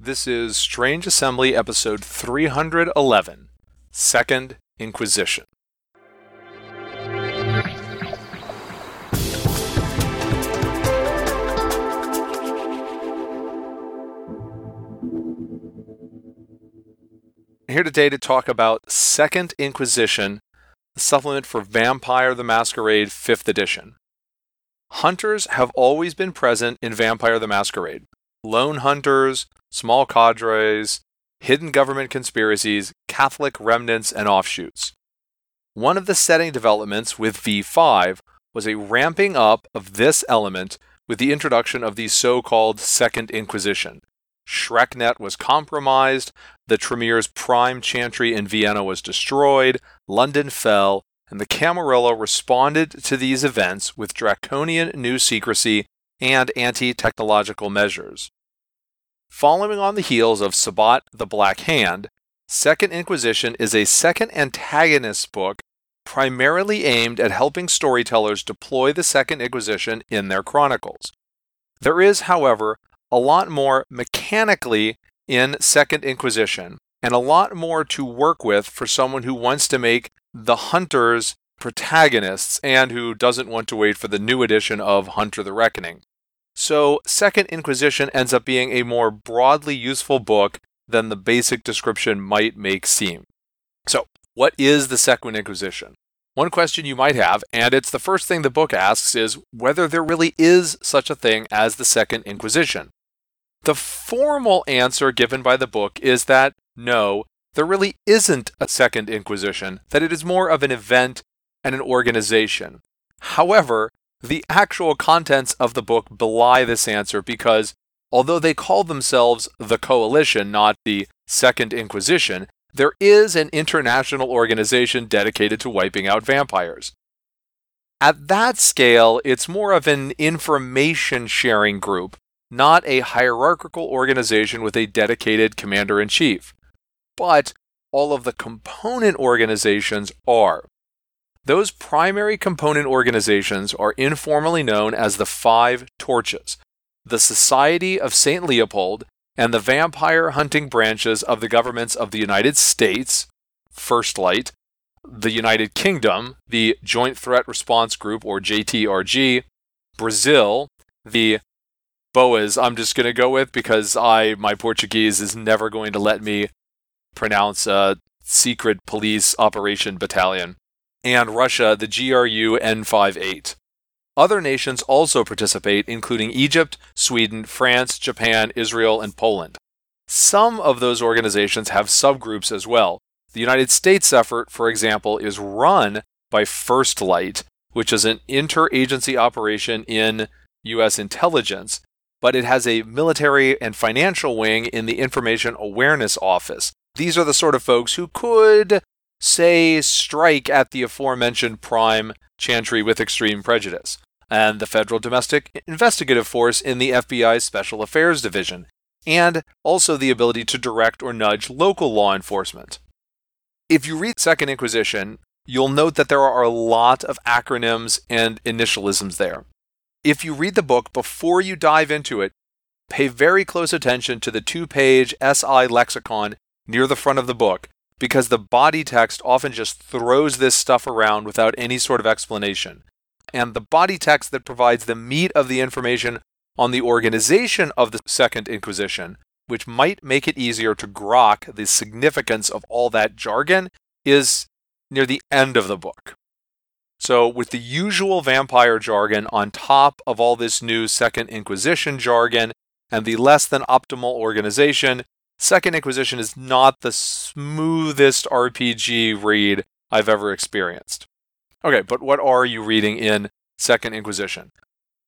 This is Strange Assembly, episode 311 Second Inquisition. Here today to talk about Second Inquisition, the supplement for Vampire the Masquerade 5th edition. Hunters have always been present in Vampire the Masquerade. Lone hunters, small cadres, hidden government conspiracies, Catholic remnants, and offshoots. One of the setting developments with V5 was a ramping up of this element with the introduction of the so called Second Inquisition. SchreckNet was compromised, the Tremere's prime chantry in Vienna was destroyed, London fell, and the Camarilla responded to these events with draconian new secrecy and anti technological measures. Following on the heels of Sabbat the Black Hand, Second Inquisition is a second antagonist book primarily aimed at helping storytellers deploy the Second Inquisition in their chronicles. There is, however, a lot more mechanically in Second Inquisition and a lot more to work with for someone who wants to make the hunters protagonists and who doesn't want to wait for the new edition of Hunter the Reckoning. So, Second Inquisition ends up being a more broadly useful book than the basic description might make seem. So, what is the Second Inquisition? One question you might have, and it's the first thing the book asks, is whether there really is such a thing as the Second Inquisition. The formal answer given by the book is that no, there really isn't a Second Inquisition, that it is more of an event and an organization. However, the actual contents of the book belie this answer because, although they call themselves the Coalition, not the Second Inquisition, there is an international organization dedicated to wiping out vampires. At that scale, it's more of an information sharing group, not a hierarchical organization with a dedicated commander in chief but all of the component organizations are. Those primary component organizations are informally known as the Five Torches, the Society of St. Leopold, and the vampire hunting branches of the governments of the United States, First Light, the United Kingdom, the Joint Threat Response Group, or JTRG, Brazil, the BOAs, I'm just going to go with because I my Portuguese is never going to let me pronounce a secret police operation battalion, and Russia, the GRU N58. Other nations also participate, including Egypt, Sweden, France, Japan, Israel, and Poland. Some of those organizations have subgroups as well. The United States effort, for example, is run by First Light, which is an interagency operation in U.S. intelligence, but it has a military and financial wing in the Information Awareness Office, these are the sort of folks who could, say, strike at the aforementioned prime chantry with extreme prejudice, and the Federal Domestic Investigative Force in the FBI's Special Affairs Division, and also the ability to direct or nudge local law enforcement. If you read Second Inquisition, you'll note that there are a lot of acronyms and initialisms there. If you read the book before you dive into it, pay very close attention to the two page SI lexicon near the front of the book because the body text often just throws this stuff around without any sort of explanation. And the body text that provides the meat of the information on the organization of the Second Inquisition, which might make it easier to grok the significance of all that jargon, is near the end of the book. So, with the usual vampire jargon on top of all this new Second Inquisition jargon and the less than optimal organization, Second Inquisition is not the smoothest RPG read I've ever experienced. Okay, but what are you reading in Second Inquisition?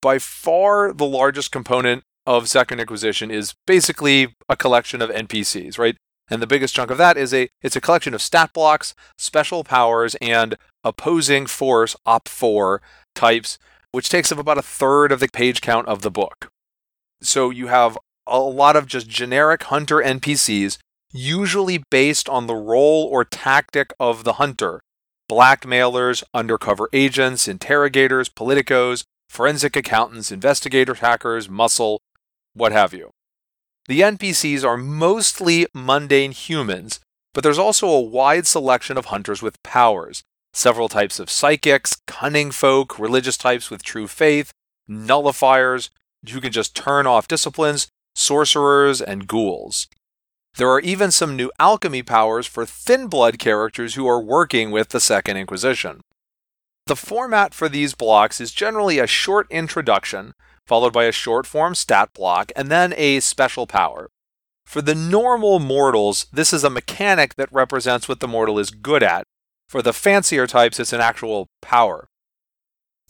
By far the largest component of Second Inquisition is basically a collection of NPCs, right? And the biggest chunk of that is a it's a collection of stat blocks, special powers, and opposing force OPFOR types, which takes up about a third of the page count of the book. So you have a lot of just generic hunter NPCs, usually based on the role or tactic of the hunter blackmailers, undercover agents, interrogators, politicos, forensic accountants, investigators, hackers, muscle, what have you. The NPCs are mostly mundane humans, but there's also a wide selection of hunters with powers. Several types of psychics, cunning folk, religious types with true faith, nullifiers who can just turn off disciplines, sorcerers, and ghouls. There are even some new alchemy powers for thin blood characters who are working with the Second Inquisition. The format for these blocks is generally a short introduction, followed by a short form stat block, and then a special power. For the normal mortals, this is a mechanic that represents what the mortal is good at. For the fancier types, it's an actual power.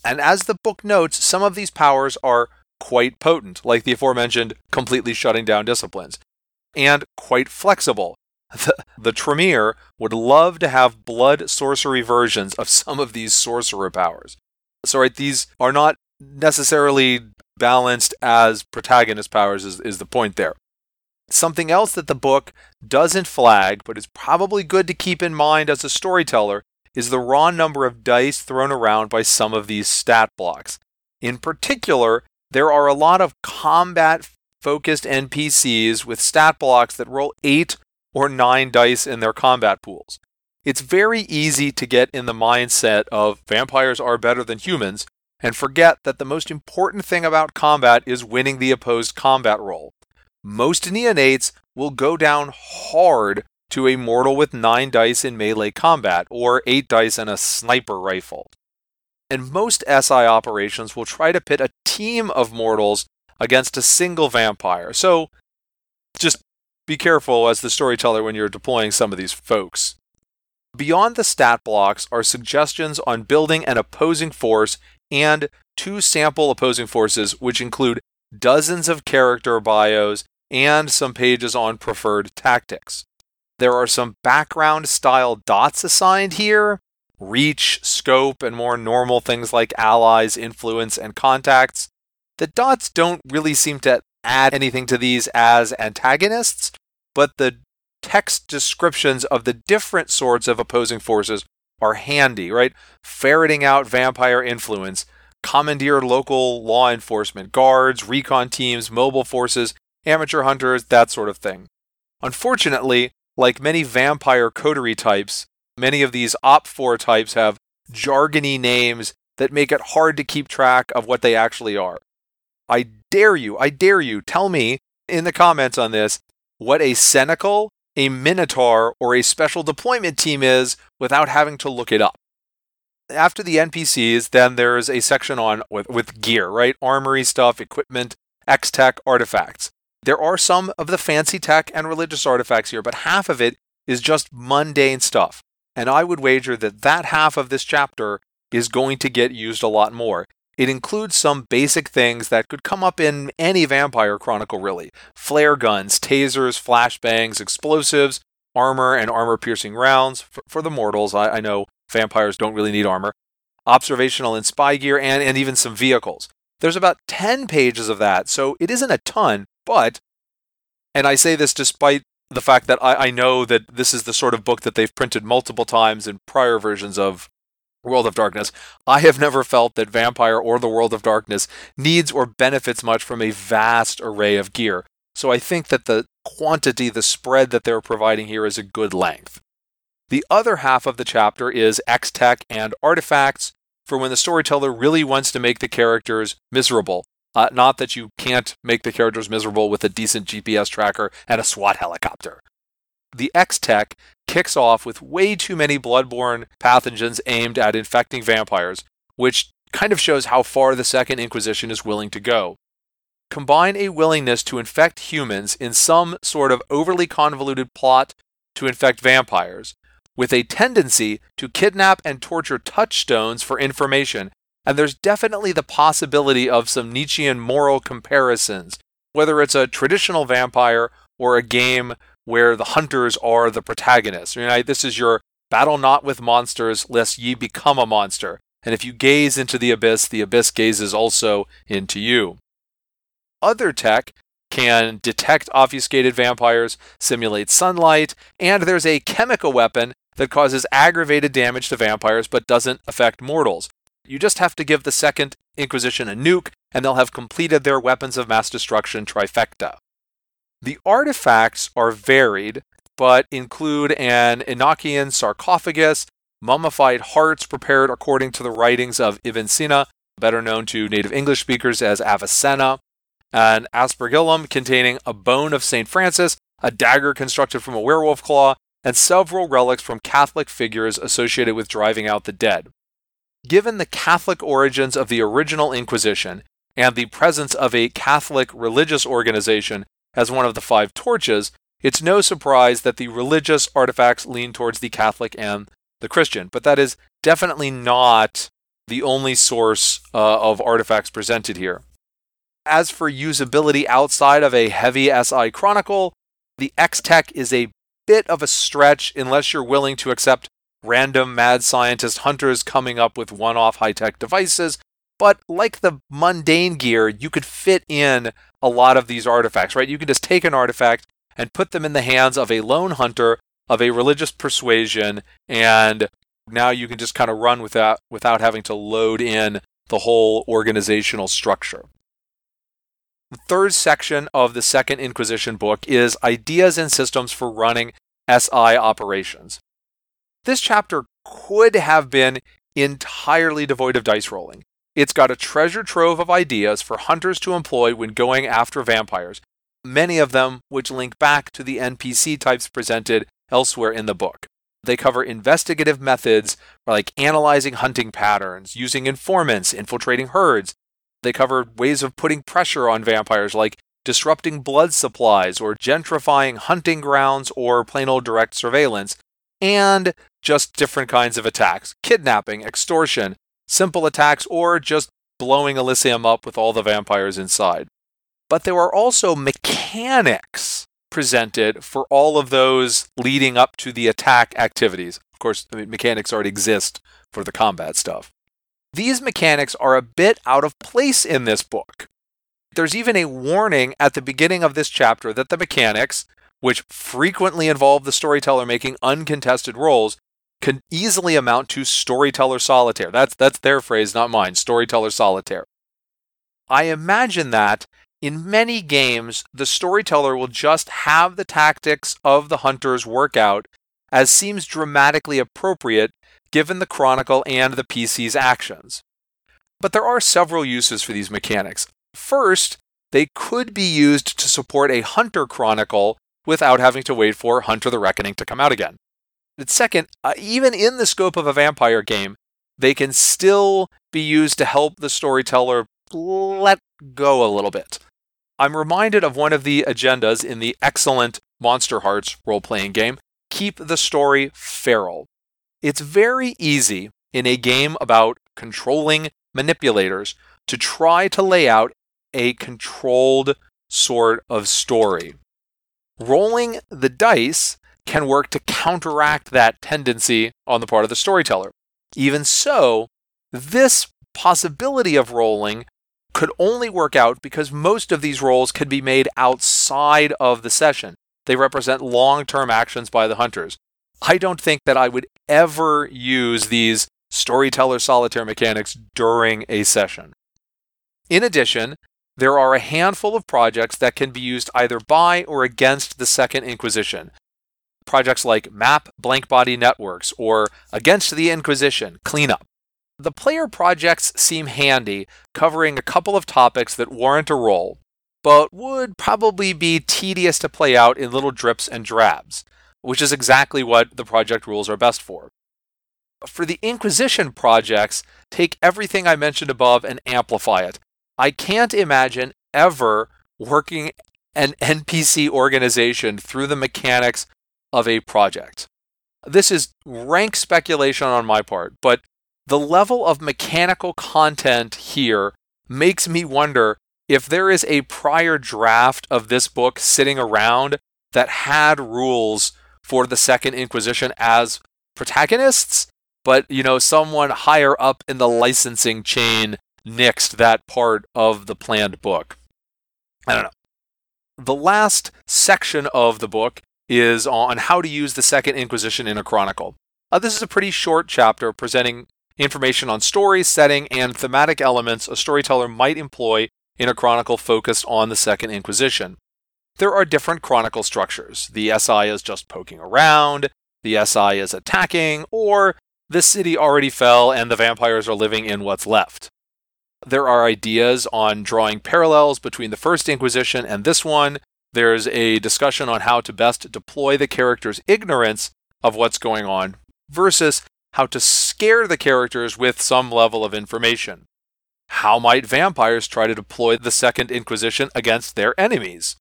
And as the book notes, some of these powers are quite potent, like the aforementioned completely shutting down disciplines and quite flexible. The, the Tremere would love to have blood sorcery versions of some of these sorcerer powers. So, right, these are not necessarily balanced as protagonist powers, is, is the point there. Something else that the book doesn't flag, but is probably good to keep in mind as a storyteller, is the raw number of dice thrown around by some of these stat blocks. In particular, there are a lot of combat focused NPCs with stat blocks that roll 8 or 9 dice in their combat pools. It's very easy to get in the mindset of vampires are better than humans and forget that the most important thing about combat is winning the opposed combat roll. Most neonates will go down hard to a mortal with 9 dice in melee combat or 8 dice in a sniper rifle. And most SI operations will try to pit a team of mortals against a single vampire. So just be careful as the storyteller when you're deploying some of these folks. Beyond the stat blocks are suggestions on building an opposing force and two sample opposing forces, which include dozens of character bios and some pages on preferred tactics. There are some background style dots assigned here reach, scope, and more normal things like allies, influence, and contacts. The dots don't really seem to add anything to these as antagonists, but the text descriptions of the different sorts of opposing forces are handy, right? Ferreting out vampire influence, commandeer local law enforcement, guards, recon teams, mobile forces, amateur hunters, that sort of thing. Unfortunately, like many vampire coterie types, many of these OPFOR types have jargony names that make it hard to keep track of what they actually are. I dare you, I dare you, tell me in the comments on this what a Cenacle, a Minotaur, or a special deployment team is without having to look it up. After the NPCs, then there's a section on with, with gear, right? Armory stuff, equipment, X tech, artifacts. There are some of the fancy tech and religious artifacts here, but half of it is just mundane stuff. And I would wager that that half of this chapter is going to get used a lot more. It includes some basic things that could come up in any vampire chronicle, really flare guns, tasers, flashbangs, explosives, armor and armor piercing rounds. For, for the mortals, I, I, know vampires don't really need armor, observational and spy gear, and, and even some vehicles. There's about 10 pages of that, so it isn't a ton, but, and I say this despite the fact that I, I know that this is the sort of book that they've printed multiple times in prior versions of World of Darkness. I have never felt that Vampire or the World of Darkness needs or benefits much from a vast array of gear. So I think that the quantity, the spread that they're providing here is a good length. The other half of the chapter is X Tech and artifacts for when the storyteller really wants to make the characters miserable. Uh, not that you can't make the characters miserable with a decent GPS tracker and a SWAT helicopter. The X Tech kicks off with way too many bloodborne pathogens aimed at infecting vampires, which kind of shows how far the Second Inquisition is willing to go. Combine a willingness to infect humans in some sort of overly convoluted plot to infect vampires, with a tendency to kidnap and torture touchstones for information, and there's definitely the possibility of some Nietzschean moral comparisons, whether it's a traditional vampire or a game where the hunters are the protagonists. Right? This is your battle not with monsters, lest ye become a monster. And if you gaze into the abyss, the abyss gazes also into you. Other tech can detect obfuscated vampires, simulate sunlight, and there's a chemical weapon that causes aggravated damage to vampires but doesn't affect mortals. You just have to give the Second Inquisition a nuke, and they'll have completed their weapons of mass destruction trifecta. The artifacts are varied, but include an Enochian sarcophagus, mummified hearts prepared according to the writings of Ibn Sina, better known to native English speakers as Avicenna, an aspergillum containing a bone of St. Francis, a dagger constructed from a werewolf claw, and several relics from Catholic figures associated with driving out the dead. Given the Catholic origins of the original Inquisition and the presence of a Catholic religious organization as one of the five torches, it's no surprise that the religious artifacts lean towards the Catholic and the Christian. But that is definitely not the only source uh, of artifacts presented here. As for usability outside of a heavy SI Chronicle, the X-Tech is a bit of a stretch unless you're willing to accept random mad scientist hunters coming up with one off high tech devices. But like the mundane gear, you could fit in a lot of these artifacts, right? You can just take an artifact and put them in the hands of a lone hunter of a religious persuasion, and now you can just kind of run without without having to load in the whole organizational structure. The third section of the Second Inquisition book is Ideas and Systems for Running SI Operations. This chapter could have been entirely devoid of dice rolling. It's got a treasure trove of ideas for hunters to employ when going after vampires, many of them which link back to the NPC types presented elsewhere in the book. They cover investigative methods like analyzing hunting patterns, using informants, infiltrating herds, they cover ways of putting pressure on vampires, like disrupting blood supplies or gentrifying hunting grounds or plain old direct surveillance, and just different kinds of attacks kidnapping, extortion, simple attacks, or just blowing Elysium up with all the vampires inside. But there are also mechanics presented for all of those leading up to the attack activities. Of course, mechanics already exist for the combat stuff. These mechanics are a bit out of place in this book. There's even a warning at the beginning of this chapter that the mechanics, which frequently involve the storyteller making uncontested rolls, can easily amount to storyteller solitaire. That's that's their phrase, not mine. Storyteller solitaire. I imagine that in many games, the storyteller will just have the tactics of the hunters work out as seems dramatically appropriate given the Chronicle and the PC's actions. But there are several uses for these mechanics. First, they could be used to support a Hunter Chronicle without having to wait for Hunter the Reckoning to come out again. And second, uh, even in the scope of a vampire game, they can still be used to help the storyteller let go a little bit. I'm reminded of one of the agendas in the excellent Monsterhearts role playing game Keep the Story Feral. It's very easy in a game about controlling manipulators to try to lay out a controlled sort of story. Rolling the dice can work to counteract that tendency on the part of the storyteller. Even so, this possibility of rolling could only work out because most of these rolls can be made outside of the session. They represent long term actions by the hunters. I don't think that I would ever use these storyteller solitaire mechanics during a session. In addition, there are a handful of projects that can be used either by or against the Second Inquisition. Projects like Map Blank Body Networks or Against the Inquisition Cleanup. The player projects seem handy, covering a couple of topics that warrant a roll, but would probably be tedious to play out in little drips and drabs which is exactly what the project rules are best for. For the Inquisition projects, take everything I mentioned above and amplify it. I can't imagine ever working an NPC organization through the mechanics of a project. This is rank speculation on my part, but the level of mechanical content here makes me wonder if there is a prior draft of this book sitting around that had rules for the Second Inquisition as protagonists, but you know, someone higher up in the licensing chain nixed that part of the planned book. I don't know. The last section of the book is on how to use the Second Inquisition in a chronicle. Uh, this is a pretty short chapter presenting information on story, setting, and thematic elements a storyteller might employ in a chronicle focused on the Second Inquisition. there are different chronicle structures. The SI is just poking around, the SI is attacking, or the city already fell and the vampires are living in what's left. There are ideas on drawing parallels between the First Inquisition and this one. There's a discussion on how to best deploy the character's ignorance of what's going on versus how to scare the characters with some level of information. How might vampires try to deploy the Second Inquisition against their enemies?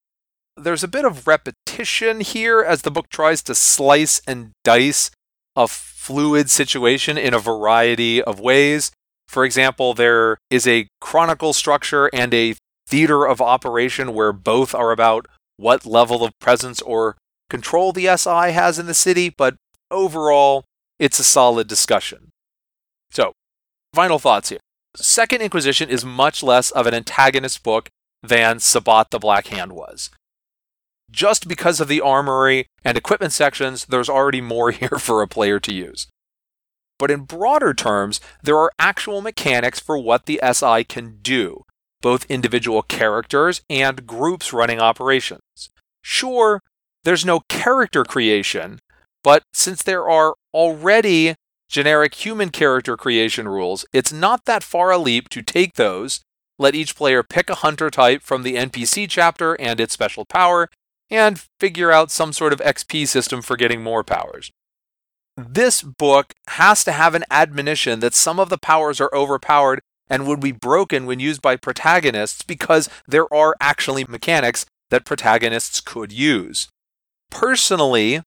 There's a bit of repetition here as the book tries to slice and dice a fluid situation in a variety of ways. For example, there is a chronicle structure and a theater of operation where both are about what level of presence or control the SI has in the city, but overall, it's a solid discussion. So, final thoughts here. Second Inquisition is much less of an antagonist book than Sabbat the Black Hand was. Just because of the armory and equipment sections, there's already more here for a player to use. But in broader terms, there are actual mechanics for what the SI can do, both individual characters and groups running operations. Sure, there's no character creation, but since there are already generic human character creation rules, it's not that far a leap to take those, let each player pick a hunter type from the NPC chapter and its special power, and figure out some sort of XP system for getting more powers. This book has to have an admonition that some of the powers are overpowered and would be broken when used by protagonists because there are actually mechanics that protagonists could use. Personally,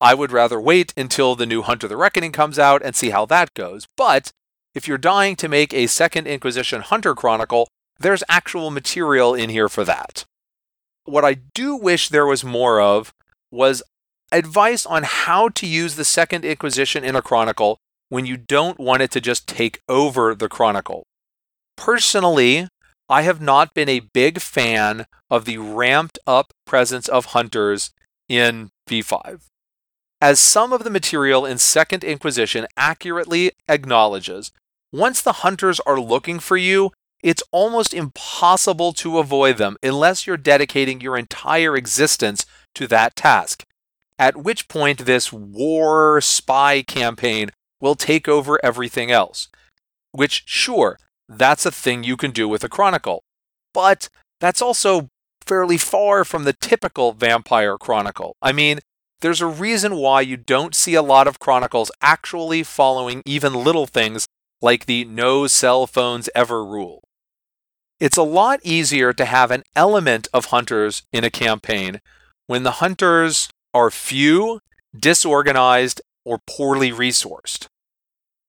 I would rather wait until the new Hunter the Reckoning comes out and see how that goes. But if you're dying to make a Second Inquisition Hunter Chronicle, there's actual material in here for that. What I do wish there was more of was advice on how to use the Second Inquisition in a Chronicle when you don't want it to just take over the Chronicle. Personally, I have not been a big fan of the ramped up presence of hunters in V5 as some of the material in Second Inquisition accurately acknowledges, once the hunters are looking for you, it's almost impossible to avoid them unless you're dedicating your entire existence to that task. At which point, this war spy campaign will take over everything else. Which, sure, that's a thing you can do with a Chronicle. But that's also fairly far from the typical vampire chronicle. I mean, there's a reason why you don't see a lot of chronicles actually following even little things like the no cell phones ever rule. It's a lot easier to have an element of hunters in a campaign when the hunters are few, disorganized, or poorly resourced.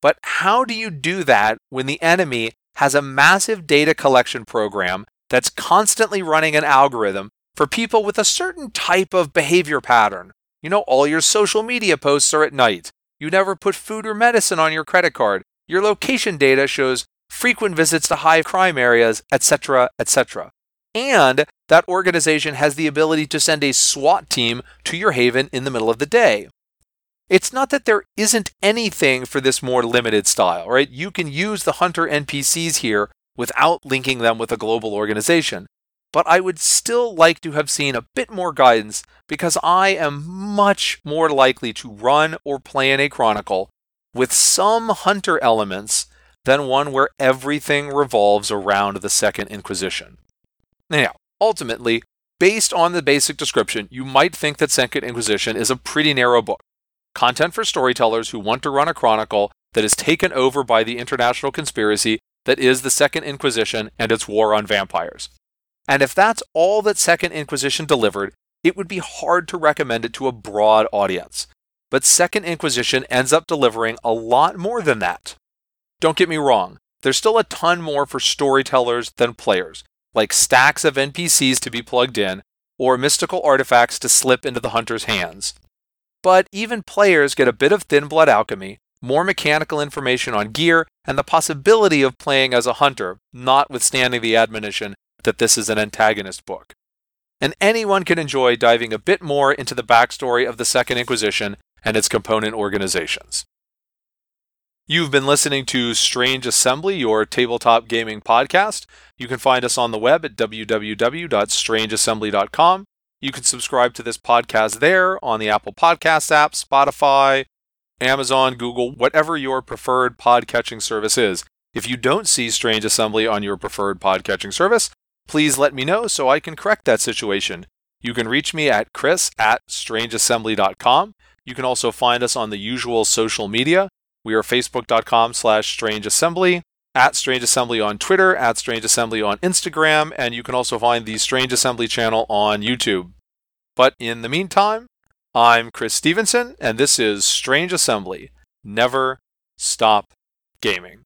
But how do you do that when the enemy has a massive data collection program that's constantly running an algorithm for people with a certain type of behavior pattern you know, all your social media posts are at night. You never put food or medicine on your credit card. Your location data shows frequent visits to high crime areas, etc., etc. And that organization has the ability to send a SWAT team to your haven in the middle of the day. It's not that there isn't anything for this more limited style, right? You can use the hunter NPCs here without linking them with a global organization but I would still like to have seen a bit more guidance because I am much more likely to run or play in a chronicle with some hunter elements than one where everything revolves around the Second Inquisition. Now, ultimately, based on the basic description, you might think that Second Inquisition is a pretty narrow book. Content for storytellers who want to run a chronicle that is taken over by the international conspiracy that is the Second Inquisition and its war on vampires. And if that's all that Second Inquisition delivered, it would be hard to recommend it to a broad audience. But Second Inquisition ends up delivering a lot more than that. Don't get me wrong, there's still a ton more for storytellers than players, like stacks of NPCs to be plugged in, or mystical artifacts to slip into the hunter's hands. But even players get a bit of thin blood alchemy, more mechanical information on gear, and the possibility of playing as a hunter, notwithstanding the admonition that this is an antagonist book. And anyone can enjoy diving a bit more into the backstory of the Second Inquisition and its component organizations. You've been listening to Strange Assembly, your tabletop gaming podcast. You can find us on the web at www.strangeassembly.com. You can subscribe to this podcast there on the Apple Podcast app, Spotify, Amazon, Google, whatever your preferred podcatching service is. If you don't see Strange Assembly on your preferred podcatching service, please let me know so I can correct that situation. You can reach me at chris at strangeassembly.com. You can also find us on the usual social media. We are facebook.com slash strangeassembly, at Strange Assembly on Twitter, at Strange Assembly on Instagram, and you can also find the Strange Assembly channel on YouTube. But in the meantime, I'm Chris Stevenson, and this is Strange Assembly. Never stop gaming.